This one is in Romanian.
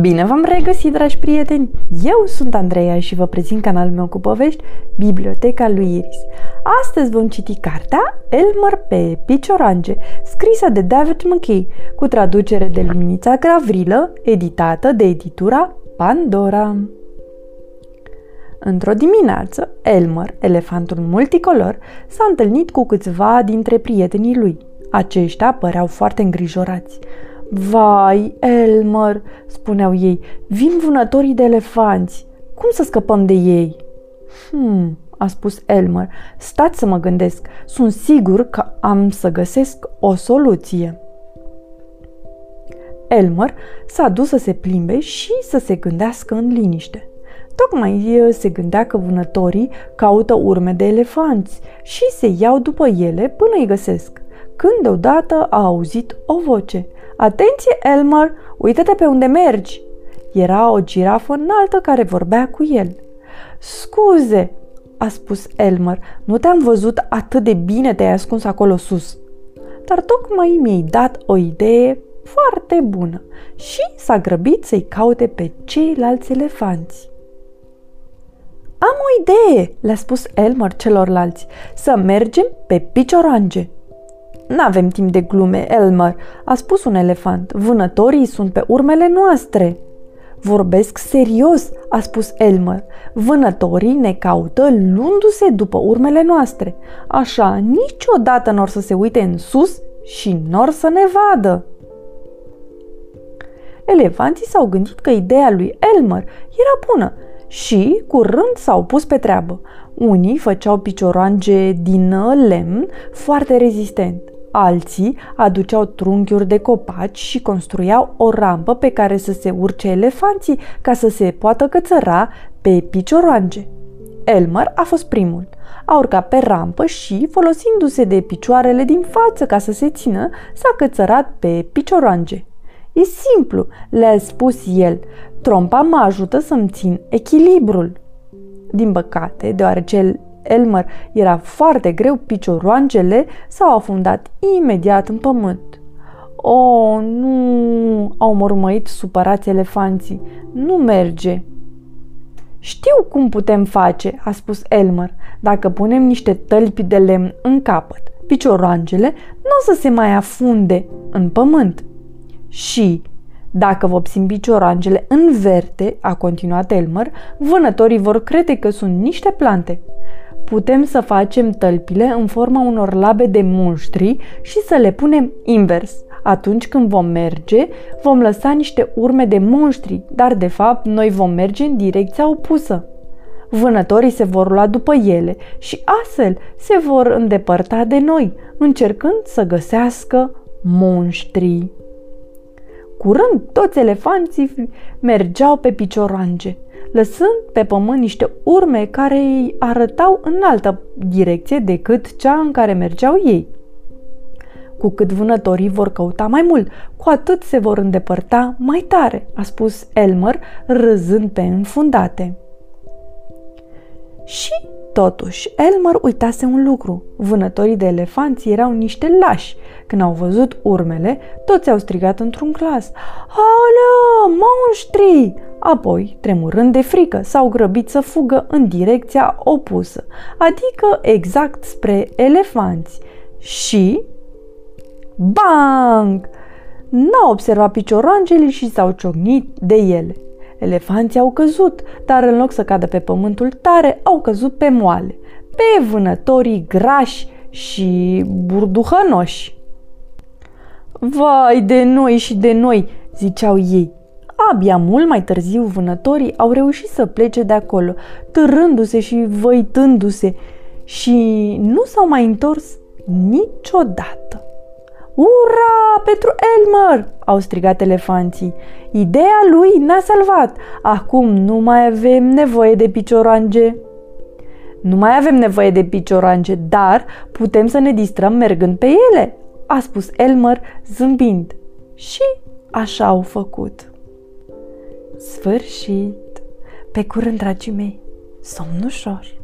Bine v-am regăsit, dragi prieteni! Eu sunt Andreea și vă prezint canalul meu cu povești, Biblioteca lui Iris. Astăzi vom citi cartea Elmer pe Piciorange, scrisă de David McKay, cu traducere de Luminița Gravrilă, editată de editura Pandora. Într-o dimineață, Elmer, elefantul multicolor, s-a întâlnit cu câțiva dintre prietenii lui. Aceștia păreau foarte îngrijorați. Vai, Elmer, spuneau ei, vin vânătorii de elefanți. Cum să scăpăm de ei? Hmm, a spus Elmer, stați să mă gândesc. Sunt sigur că am să găsesc o soluție. Elmer s-a dus să se plimbe și să se gândească în liniște. Tocmai se gândea că vânătorii caută urme de elefanți și se iau după ele până îi găsesc, când deodată a auzit o voce. Atenție, Elmer, uită-te pe unde mergi! Era o girafă înaltă care vorbea cu el. Scuze, a spus Elmer, nu te-am văzut atât de bine te-ai ascuns acolo sus. Dar tocmai mi-ai dat o idee foarte bună și s-a grăbit să-i caute pe ceilalți elefanți. Am o idee, le-a spus Elmer celorlalți, să mergem pe piciorange. N-avem timp de glume, Elmer, a spus un elefant. Vânătorii sunt pe urmele noastre. Vorbesc serios, a spus Elmer. Vânătorii ne caută luându-se după urmele noastre. Așa, niciodată n-or să se uite în sus și n-or să ne vadă. Elefanții s-au gândit că ideea lui Elmer era bună și, curând, s-au pus pe treabă. Unii făceau picioroange din lemn foarte rezistent. Alții aduceau trunchiuri de copaci și construiau o rampă pe care să se urce elefanții ca să se poată cățăra pe picioroange. Elmer a fost primul. A urcat pe rampă și, folosindu-se de picioarele din față ca să se țină, s-a cățărat pe picioroange. E simplu, le-a spus el. Trompa mă ajută să-mi țin echilibrul. Din păcate, deoarece Elmer era foarte greu, picioroangele s-au afundat imediat în pământ. O, oh, nu, au mormăit supărați elefanții. Nu merge. Știu cum putem face, a spus Elmer. Dacă punem niște tălpi de lemn în capăt, picioroangele nu o să se mai afunde în pământ. Și dacă vopsim piciorangele în verte, a continuat Elmer, vânătorii vor crede că sunt niște plante. Putem să facem tălpile în forma unor labe de muștri și să le punem invers. Atunci când vom merge, vom lăsa niște urme de monștri, dar de fapt noi vom merge în direcția opusă. Vânătorii se vor lua după ele și astfel se vor îndepărta de noi, încercând să găsească monștrii. Curând, toți elefanții mergeau pe picioroange, lăsând pe pământ niște urme care îi arătau în altă direcție decât cea în care mergeau ei. Cu cât vânătorii vor căuta mai mult, cu atât se vor îndepărta mai tare, a spus Elmer, râzând pe înfundate. Și Totuși, Elmer uitase un lucru. Vânătorii de elefanți erau niște lași. Când au văzut urmele, toți au strigat într-un glas. Aolea, monștri! Apoi, tremurând de frică, s-au grăbit să fugă în direcția opusă, adică exact spre elefanți. Și... Bang! N-au observat picioroangelii și s-au ciocnit de ele. Elefanții au căzut, dar în loc să cadă pe pământul tare, au căzut pe moale, pe vânătorii grași și burduhănoși. Vai de noi și de noi, ziceau ei. Abia mult mai târziu vânătorii au reușit să plece de acolo, târându-se și văitându-se și nu s-au mai întors niciodată. Ura, pentru Elmer! au strigat elefanții. Ideea lui ne-a salvat. Acum nu mai avem nevoie de piciorange. Nu mai avem nevoie de piciorange, dar putem să ne distrăm mergând pe ele, a spus Elmer zâmbind. Și așa au făcut. Sfârșit! Pe curând, dragii mei, somn ușor! thank you